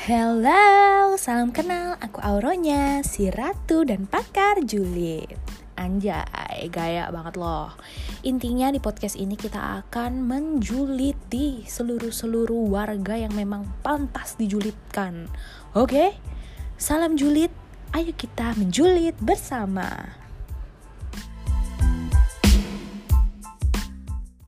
Hello, salam kenal. Aku Auronya, si ratu dan pakar julid. Anjay, gaya banget loh. Intinya di podcast ini kita akan menjuliti seluruh-seluruh warga yang memang pantas dijulitkan. Oke? Salam julid, ayo kita menjulit bersama.